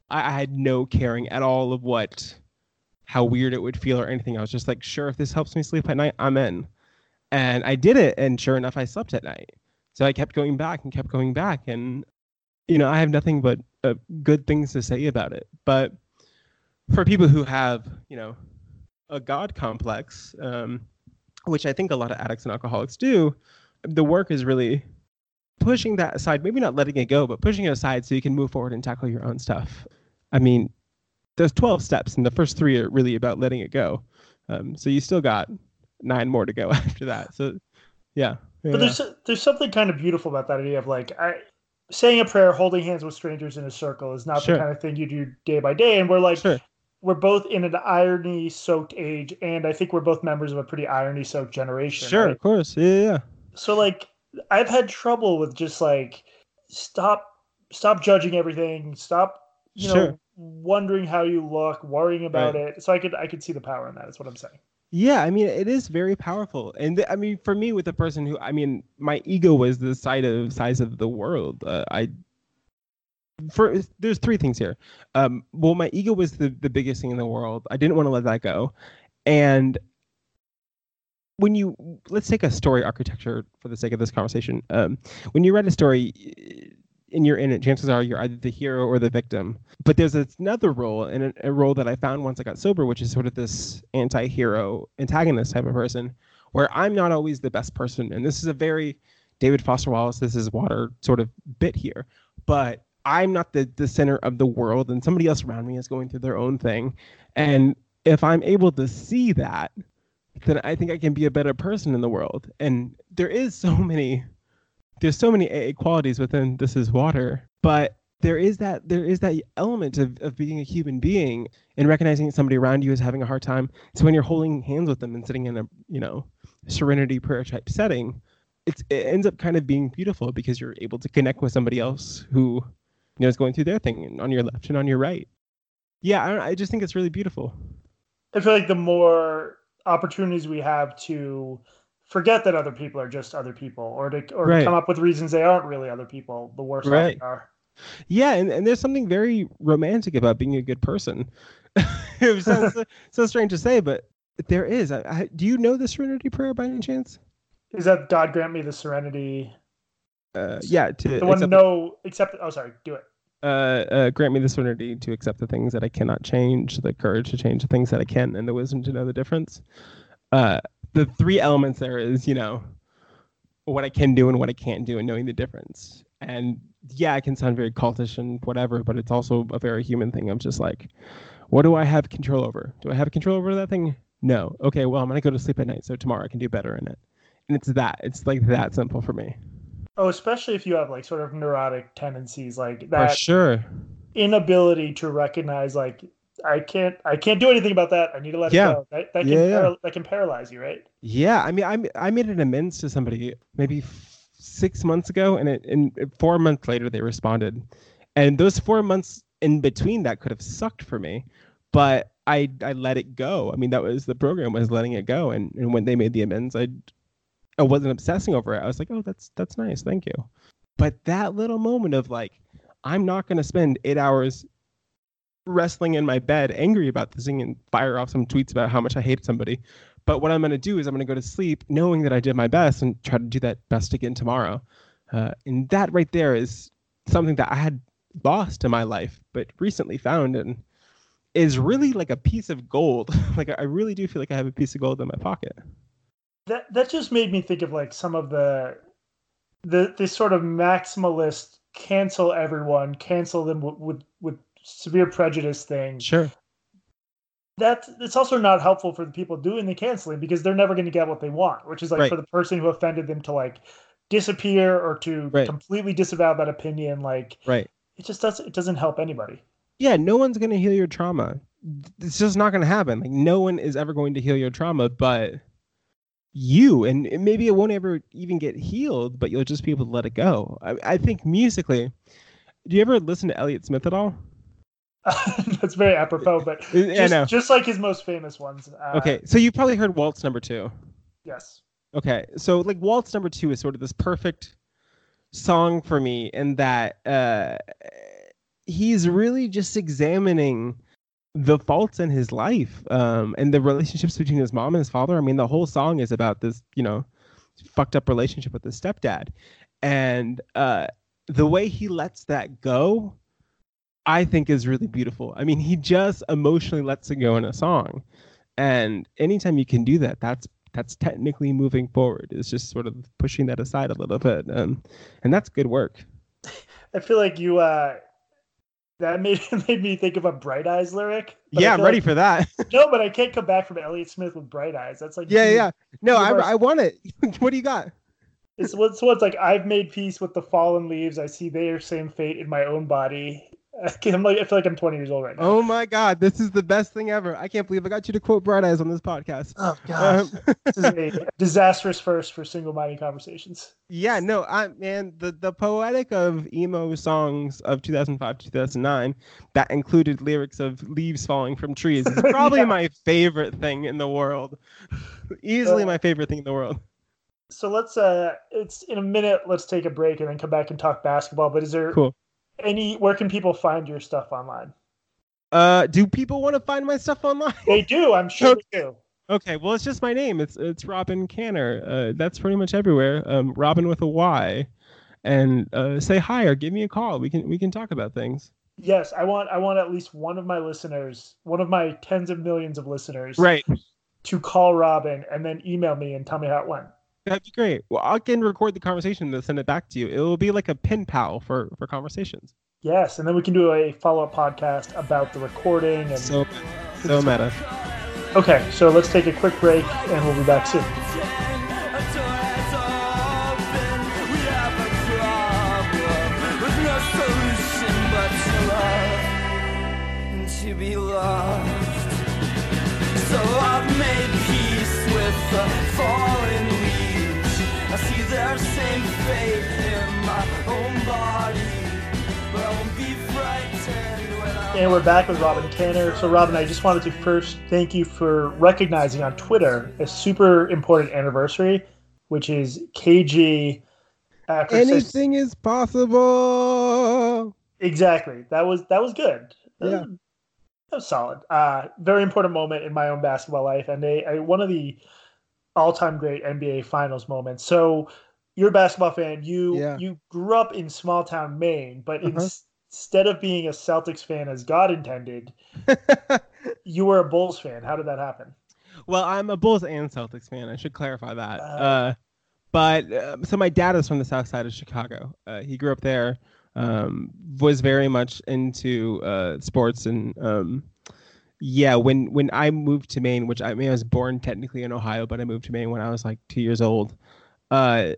I, I had no caring at all of what how weird it would feel or anything. I was just like, sure, if this helps me sleep at night, I'm in. And I did it, and sure enough, I slept at night. So I kept going back and kept going back, and you know, I have nothing but uh, good things to say about it. But for people who have, you know, a God complex, um, which I think a lot of addicts and alcoholics do, the work is really pushing that aside, maybe not letting it go, but pushing it aside so you can move forward and tackle your own stuff. I mean, there's 12 steps, and the first three are really about letting it go. Um, so you still got nine more to go after that. So, yeah. yeah. But there's there's something kind of beautiful about that idea of like I saying a prayer, holding hands with strangers in a circle is not sure. the kind of thing you do day by day. And we're like, sure. we're both in an irony soaked age, and I think we're both members of a pretty irony soaked generation. Sure, right? of course, yeah, yeah. So like, I've had trouble with just like stop stop judging everything, stop you know sure. wondering how you look, worrying about right. it. So I could I could see the power in that. Is what I'm saying. Yeah, I mean, it is very powerful, and th- I mean, for me, with a person who, I mean, my ego was the size of size of the world. Uh, I, for there's three things here. Um, well, my ego was the the biggest thing in the world. I didn't want to let that go, and when you let's take a story architecture for the sake of this conversation. Um, when you write a story, and you're in it, chances are you're either the hero or the victim. But there's another role, and a, role that I found once I got sober, which is sort of this anti-hero antagonist type of person, where I'm not always the best person. And this is a very David Foster Wallace, this is water sort of bit here. But I'm not the, the center of the world, and somebody else around me is going through their own thing. And if I'm able to see that, then I think I can be a better person in the world. And there is so many there's so many AA qualities within this is water, but there is that there is that element of, of being a human being and recognizing that somebody around you is having a hard time. So when you're holding hands with them and sitting in a you know serenity prayer type setting, it's it ends up kind of being beautiful because you're able to connect with somebody else who you know is going through their thing on your left and on your right. Yeah, I, I just think it's really beautiful. I feel like the more opportunities we have to forget that other people are just other people or to or right. come up with reasons they aren't really other people the worse right. they are yeah and, and there's something very romantic about being a good person it sounds so, so, strange to say but there is I, I, do you know the serenity prayer by any chance is that god grant me the serenity uh, yeah to the one no accept oh sorry do it uh, uh, grant me the serenity to accept the things that I cannot change, the courage to change the things that I can, and the wisdom to know the difference. Uh, the three elements there is you know what I can do and what I can't do and knowing the difference. And yeah, it can sound very cultish and whatever, but it's also a very human thing I'm just like, what do I have control over? Do I have control over that thing? No. Okay, well, I'm going to go to sleep at night, so tomorrow I can do better in it. And it's that. It's like that simple for me. Oh, especially if you have like sort of neurotic tendencies like that. For sure. Inability to recognize like I can't I can't do anything about that. I need to let yeah. it go. That, that can yeah, yeah. that can paralyze you, right? Yeah, I mean, I I made an amends to somebody maybe six months ago, and it and four months later they responded, and those four months in between that could have sucked for me, but I I let it go. I mean, that was the program was letting it go, and and when they made the amends, I I wasn't obsessing over it. I was like, oh, that's that's nice, thank you. But that little moment of like, I'm not going to spend eight hours wrestling in my bed, angry about this thing, and fire off some tweets about how much I hate somebody. But what I'm going to do is I'm going to go to sleep knowing that I did my best and try to do that best again tomorrow. Uh, and that right there is something that I had lost in my life, but recently found and is really like a piece of gold. like I really do feel like I have a piece of gold in my pocket. That that just made me think of like some of the the this sort of maximalist cancel everyone, cancel them with with, severe prejudice thing. Sure. That it's also not helpful for the people doing the canceling because they're never going to get what they want, which is like right. for the person who offended them to like disappear or to right. completely disavow that opinion. Like, right. It just doesn't. It doesn't help anybody. Yeah, no one's going to heal your trauma. It's just not going to happen. Like, no one is ever going to heal your trauma, but you and maybe it won't ever even get healed but you'll just be able to let it go I, I, think musically do you ever listen to Elliott Smith at all That's very apropos, but just, just like his most famous ones. Uh, okay, so you probably heard Waltz Number Two. Yes. Okay, so like Waltz Number Two is sort of this perfect song for me in that uh, he's really just examining the faults in his life um, and the relationships between his mom and his father. I mean, the whole song is about this, you know, fucked up relationship with his stepdad, and uh, the way he lets that go I think is really beautiful. I mean, he just emotionally lets it go in a song. And anytime you can do that, that's that's technically moving forward. It's just sort of pushing that aside a little bit. Um, and that's good work. I feel like you uh That made made me think of a Bright Eyes lyric. Yeah, I'm ready like, for that. no, but I can't come back from Elliott Smith with Bright Eyes. That's like yeah, yeah. No, I, I want it. what do you got? It's what's what's like. I've made peace with the fallen leaves. I see their same fate in my own body. I'm like, I feel like I'm 20 years old right now. Oh my god, this is the best thing ever! I can't believe I got you to quote Bright Eyes on this podcast. Oh god, um, this is a disastrous first for Singal-Minded conversations. Yeah, no, I man, the the poetic of emo songs of 2005 2009 that included lyrics of leaves falling from trees is probably yeah. my favorite thing in the world. Easily uh, my favorite thing in the world. So let's uh, it's in a minute. Let's take a break and then come back and talk basketball. But is there cool any where can people find your stuff online? Uh, do people want to find my stuff online? They do. I'm sure okay. they do. Okay, well, it's just my name. It's it's Robyn Kanner. Uh, that's pretty much everywhere. Um, Robyn with a Y, and uh, say hi or give me a call. We can we can talk about things. Yes, I want I want at least one of my listeners, one of my tens of millions of listeners, right, to call Robyn and then email me and tell me how it went. That'd be great. Well, I can record the conversation and send it back to you. It will be like a pen pal for for conversations. Yes, and then we can do a follow up podcast about the recording and so so meta. Okay, so let's take a quick break and we'll be back soon. to be loved. So I've made peace with the fallen And we're back with Robyn Kanner. So, Robyn, I just wanted to first thank you for recognizing on Twitter a super important anniversary, which is KG. Anything is possible. Exactly. That was that was good. Yeah. That was solid. Uh, very important moment in my own basketball life, and a, a one of the all-time great NBA Finals moments. So you're a basketball fan. You yeah. you grew up in small town Maine, but uh-huh. In, instead of being a Celtics fan as God intended, you were a Bulls fan. How did that happen? Well, I'm a Bulls and Celtics fan. I should clarify that. Uh, uh, but uh, so my dad is from the South Side of Chicago. Uh, he grew up there. Um, was very much into uh, sports and um, yeah, when when I moved to Maine, which I mean I was born technically in Ohio, but I moved to Maine when I was like two years old. Uh,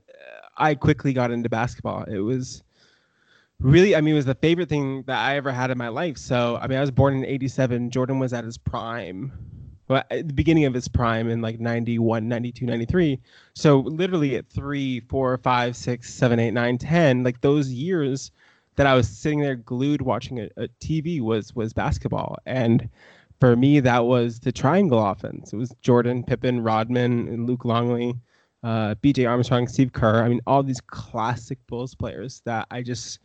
I quickly got into basketball. It was really, I mean, it was the favorite thing that I ever had in my life. So, I mean, I was born in '87. Jordan was at his prime, well, at the beginning of his prime in like 91, 92, 93. So, literally at three, four, five, six, seven, eight, nine, ten, like those years that I was sitting there glued watching a, a TV was was basketball and for me, that was the triangle offense. It was Jordan, Pippen, Rodman, and Luke Longley, uh, B.J. Armstrong, Steve Kerr. I mean, all these classic Bulls players that I just,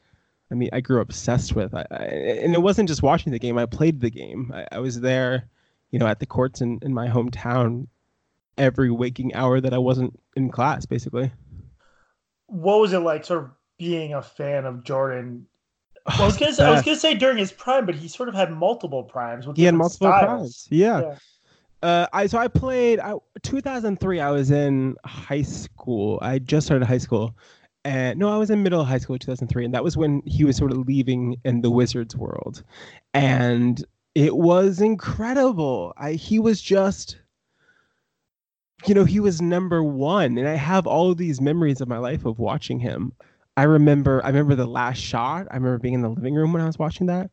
I mean, I grew obsessed with. I, I, and it wasn't just watching the game; I played the game. I, I was there, you know, at the courts in, in my hometown every waking hour that I wasn't in class, basically. What was it like, sort of being a fan of Jordan well, I was gonna say, I was gonna say during his prime, but he sort of had multiple primes. With he had multiple styles. primes. Yeah. yeah. Uh, I so I played. I, 2003. I was in high school. I just started high school, and no, I was in middle high school 2003, and that was when he was sort of leaving in the Wizards world, and it was incredible. I he was just you know, he was number one. And I have all of these memories of my life of watching him. I remember I remember the last shot. I remember being in the living room when I was watching that.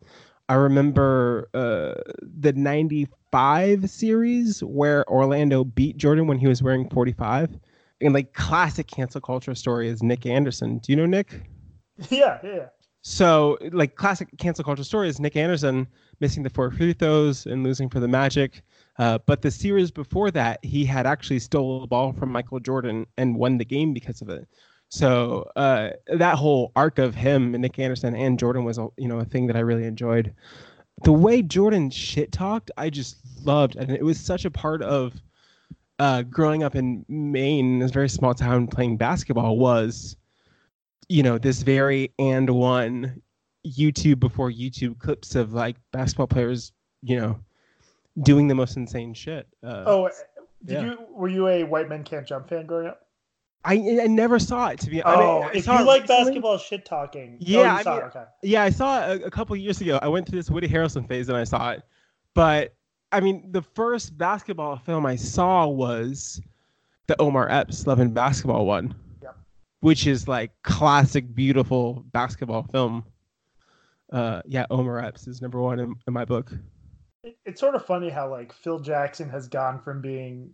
I remember uh, the 95 series where Orlando beat Jordan when he was wearing 45. And like classic cancel culture story is Nick Anderson. Do you know Nick? Yeah, yeah. So like classic cancel culture story is Nick Anderson missing the four free throws and losing for the Magic. Uh, but the series before that, he had actually stole a ball from Michael Jordan and won the game because of it. So uh, that whole arc of him and Nick Anderson and Jordan was, a, you know, a thing that I really enjoyed. The way Jordan shit talked, I just loved, and it was such a part of uh, growing up in Maine, this very small town, playing basketball. Was you know this very and one YouTube before YouTube clips of like basketball players, you know, doing the most insane shit. Uh, oh, did yeah. you were you a White Men Can't Jump fan growing up? I I never saw it to be. Oh, I mean, I if you like recently. basketball shit talking, Yeah, oh, I saw mean- it, okay. Yeah, I saw it a, a couple years ago. I went through this Woody Harrelson phase and I saw it. But I mean, the first basketball film I saw was the Omar Epps Love and Basketball one, Yep. which is like classic, beautiful basketball film. Uh, yeah, Omar Epps is number one in, in my book. It- It's sort of funny how like Phil Jackson has gone from being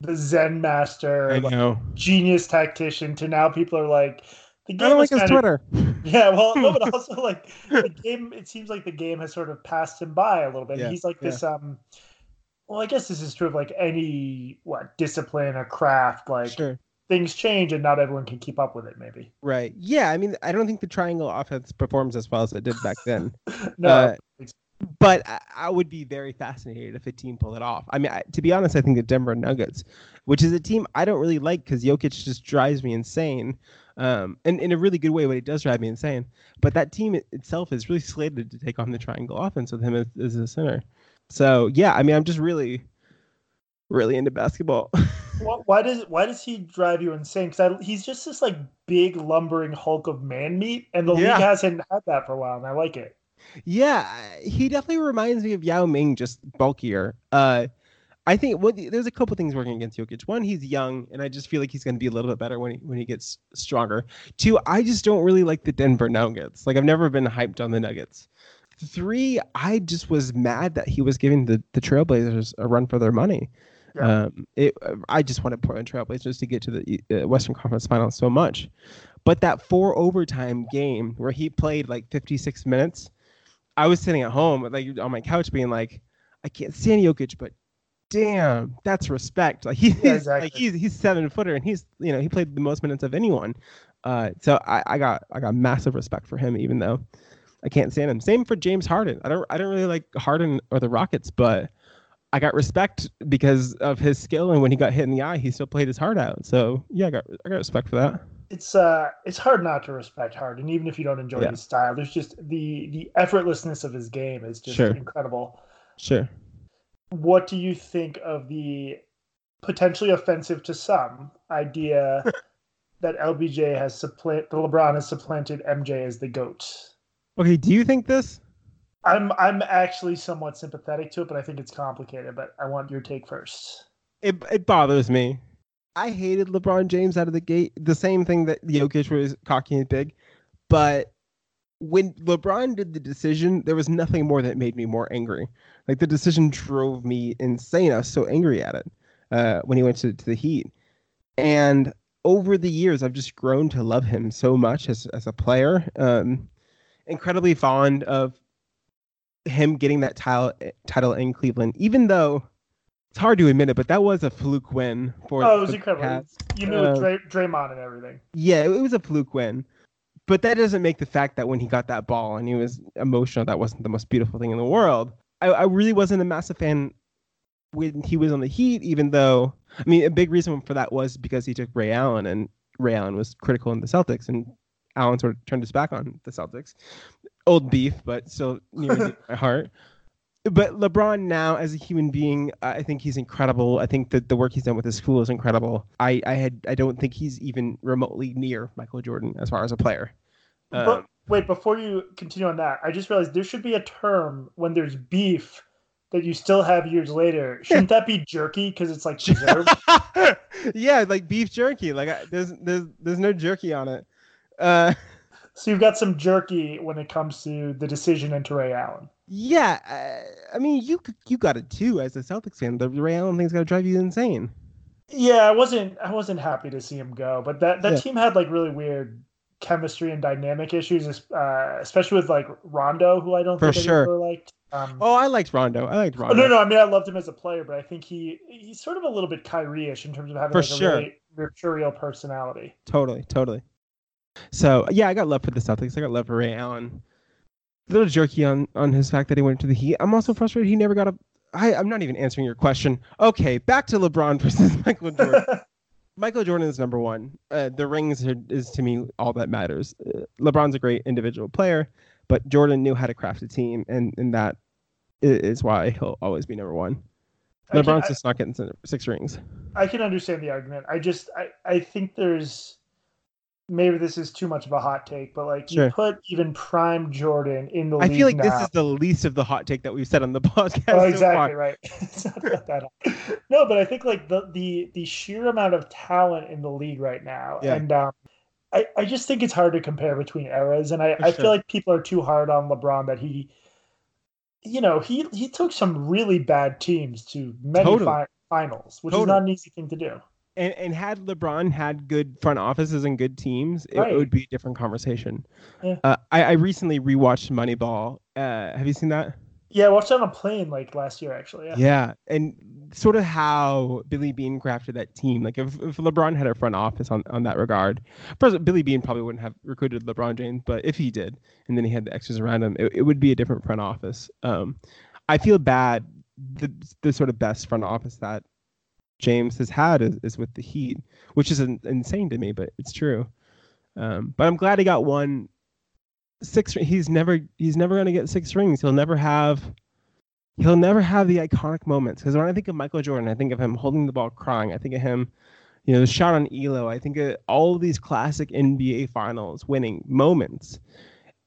the Zen master, like, genius tactician, to now people are like the I game don't like his kind of Twitter. yeah. Well, no, but also like the game. It seems like the game has sort of passed him by a little bit. Yeah, He's like yeah. this. Um, well, I guess this is true of like any what discipline or craft. Like Sure. things change, and not everyone can keep up with it. Maybe Right. Yeah. I mean, I don't think the triangle offense performs as well as it did back then. no. Uh, but I, I would be very fascinated if a team pulled it off. I mean, I, to be honest, I think the Denver Nuggets, which is a team I don't really like because Jokic just drives me insane, um, and in a really good way. But it does drive me insane. But that team itself is really slated to take on the triangle offense with him as, as a center. So yeah, I mean, I'm just really, really into basketball. Wh- why does why does he drive you insane? Because he's just this like big lumbering hulk of man meat, and the Yeah. league hasn't had that for a while, and I like it. Yeah, he definitely reminds me of Yao Ming, just bulkier. Uh, I think what there's a couple things working against Jokic. One, he's young, and I just feel like he's going to be a little bit better when he when he gets stronger. Two, I just don't really like the Denver Nuggets. Like I've never been hyped on the Nuggets. Three, I just was mad that he was giving the the Trailblazers a run for their money. Yeah. Um, it, I just wanted Portland Trailblazers to get to the uh, Western Conference Finals so much, but that four overtime game where he played like 56 minutes, I was sitting at home like on my couch being like, I can't stand Jokic, but damn, that's respect. Like he's exactly. like he's he's seven footer and he's you know he played the most minutes of anyone. Uh, so I, I got I got massive respect for him even though I can't stand him. Same for James Harden. I don't I don't really like Harden or the Rockets, but I got respect because of his skill and when he got hit in the eye, he still played his heart out. So yeah, I got I got respect for that. It's uh, it's hard not to respect Harden, even if you don't enjoy Yeah. his style. There's just the the effortlessness of his game is just Sure. incredible. Sure. What do you think of the potentially offensive to some idea that LBJ has supplant the LeBron has supplanted MJ as the goat? Okay, do you think this? I'm I'm actually somewhat sympathetic to it, but I think it's complicated. But I want your take first. It it bothers me. I hated LeBron James out of the gate. The same thing that Jokic was cocky and big, but when LeBron did the decision, there was nothing more that made me more angry. Like the decision drove me insane. I was so angry at it uh, when he went to, to the Heat, and over the years, I've just grown to love him so much as as a player. Um, incredibly fond of him getting that title title in Cleveland, even though it's hard to admit it, but that was a fluke win for. Oh, it was incredible. Cavs. You knew Uh, Dray, Draymond and everything. Yeah, it was a fluke win, but that doesn't make the fact that when he got that ball and he was emotional, that wasn't the most beautiful thing in the world. I, I really wasn't a massive fan when he was on the Heat, even though I mean a big reason for that was because he took Ray Allen and Ray Allen was critical in the Celtics and Allen sort of turned his back on the Celtics. Old beef, but still near my heart. But LeBron now, as a human being, I think he's incredible. I think that the work he's done with his school is incredible. I, I had I don't think he's even remotely near Michael Jordan as far as a player. but Um, wait, before you continue on that, I just realized there should be a term when there's beef that you still have years later. Shouldn't that be jerky because it's like preserved? yeah, like beef jerky. Like I, there's there's there's no jerky on it. Uh, so you've got some jerky when it comes to the decision into Ray Allen. Yeah, uh, I mean you you got it too as a Celtics fan. The Ray Allen thing's gonna drive you insane. Yeah, I wasn't I wasn't happy to see him go, but that that Yeah. team had like really weird chemistry and dynamic issues, uh, especially with like Rondo, who I don't For think sure. anyone really liked. Um, Oh, I liked Rondo. I liked Oh, Rondo. no, no. I mean, I loved him as a player, but I think he he's sort of a little bit Kyrie-ish in terms of having For like sure. a really mercurial personality. Totally, totally. So yeah, I got love for the Celtics. I got love for Ray Allen. A little jerky on on his fact that he went to the Heat. I'm also frustrated he never got a. I, I'm not even answering your question. Okay, back to LeBron versus Michael Jordan. Michael Jordan is number one. Uh, the rings are, is to me all that matters. Uh, LeBron's a great individual player, but Jordan knew how to craft a team, and and that is why he'll always be number one. LeBron's just not getting six rings. I can understand the argument. I just I, I think there's maybe this is too much of a hot take, but like sure. you put even prime Jordan in the I feel like now. this is the least of the hot take that we've said on the podcast. Oh, exactly so right. no, but I think like the the the sheer amount of talent in the league right now, yeah. and um, I I just think it's hard to compare between eras, and I I feel like people are too hard on LeBron that he. You know, he he took some really bad teams to many totally. fi- finals, which totally. is not an easy thing to do and and had LeBron had good front offices and good teams, it, right. it would be a different conversation. Yeah. Uh, I, I recently rewatched Moneyball. Uh, have you seen that? Yeah, I watched it on a plane like last year, actually. Yeah. Yeah, and sort of how Billy Beane crafted that team. Like if, if LeBron had a front office on, on that regard, first Billy Beane probably wouldn't have recruited LeBron James, but if he did, and then he had the extras around him, it, it would be a different front office. Um, I feel bad the the sort of best front office that James has had is, is with the Heat, which is an, insane to me, but it's true. Um, but I'm glad he got one six. He's never he's never going to get six rings. He'll never have he'll never have the iconic moments. Because when I think of Michael Jordan, I think of him holding the ball, crying. I think of him, you know, the shot on Ehlo. I think of all of these classic NBA Finals winning moments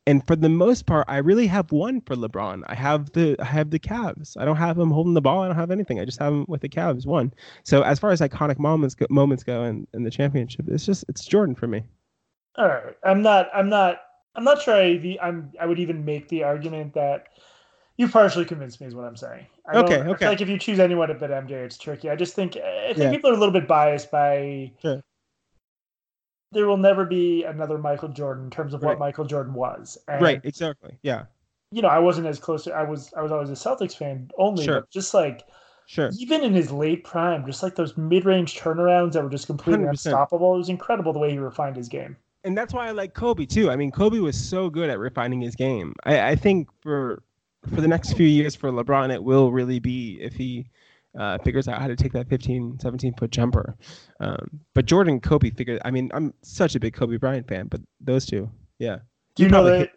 and for the most part, I really have one for LeBron. I have the I have the Cavs. I don't have him holding the ball. I don't have anything. I just have him with the Cavs. One. So as far as iconic moments go, moments go in, in the championship, it's just it's Jordan for me. All right, I'm not. I'm not. I'm not sure. I, I'm. I would even make the argument that you partially convinced me is what I'm saying. I okay. Okay. like if you choose anyone to bet MJ, it's tricky. I just think I think yeah. people are a little bit biased by sure there will never be another Michael Jordan in terms of right. what Michael Jordan was. And, right, exactly. Yeah. You know, I wasn't as close to I was I was always a Celtics fan only, sure. but just like Sure. Even in his late prime, just like those mid-range turnarounds that were just completely 100%. unstoppable. It was incredible the way he refined his game. And that's why I like Kobe too. I mean, Kobe was so good at refining his game. I, I think for for the next few years for LeBron, it will really be if he uh, figures out how to take that 15, 17 foot jumper. Um, but Jordan Kobe figured. I mean, I'm such a big Kobe Bryant fan, but those two, yeah. Do you, know that? Hate...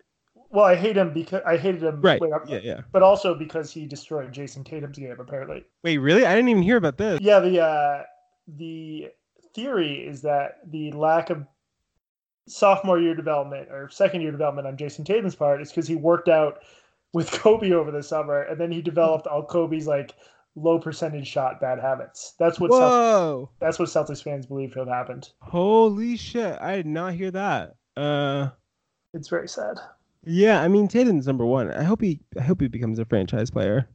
Well, I hate him because I hated him. Right. Wait, yeah, yeah. But also because he destroyed Jayson Tatum's game. Apparently. Wait, really? I didn't even hear about this. Yeah. The uh, the theory is that the lack of sophomore year development or second year development on Jayson Tatum's part is because he worked out with Kobe over the summer, and then he developed all Kobe's like low percentage shot bad habits. That's what Whoa. Celtics, that's what Celtics fans believe to have happened. Holy shit! I did not hear that. Uh, it's very sad. Yeah, I mean Tatum's number one. I hope he I hope he becomes a franchise player.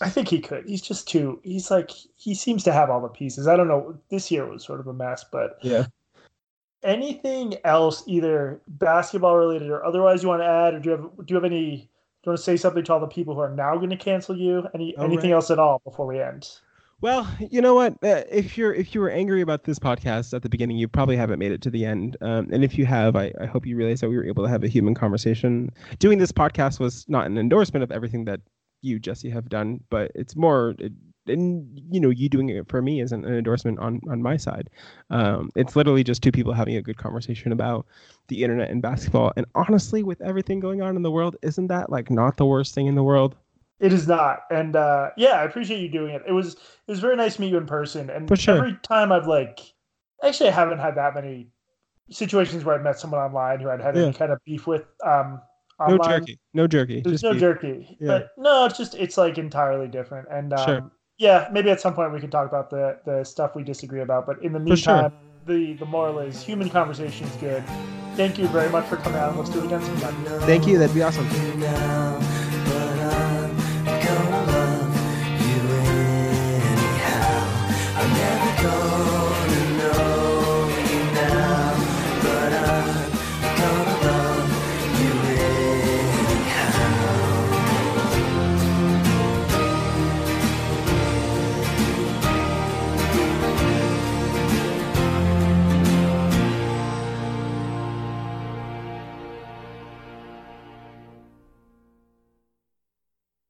I think he could. He's just too. He's like he seems to have all the pieces. I don't know. This year was sort of a mess, but yeah. Anything else, either basketball related or otherwise, you want to add, or do you have do you have any you want to say something to all the people who are now going to cancel you? Any oh, anything right. else at all before we end? Well, you know what? Uh, if you're if you were angry about this podcast at the beginning, you probably haven't made it to the end. Um, and if you have, I, I hope you realize that we were able to have a human conversation. Doing this podcast was not an endorsement of everything that you, Jesse, have done, but it's more. It, and you know you doing it for me isn't an endorsement on on my side. Um, it's literally just two people having a good conversation about the internet and basketball. And honestly with everything going on in the world isn't that like not the worst thing in the world? It is not. And uh, yeah i appreciate you doing it. It was it was very nice to meet you in person. And sure. every time i've like actually i haven't had that many situations where i've met someone online who i'd had yeah. any kind of beef with um online. no jerky. No jerky. There's just no beef. jerky. Yeah. but no it's just it's like entirely different. And um, sure yeah, maybe at some point we could talk about the the stuff we disagree about. But in the meantime, sure. the the moral is human conversation is good. Thank you very much for coming out. Let's do it again sometime. Thank you. That'd be awesome.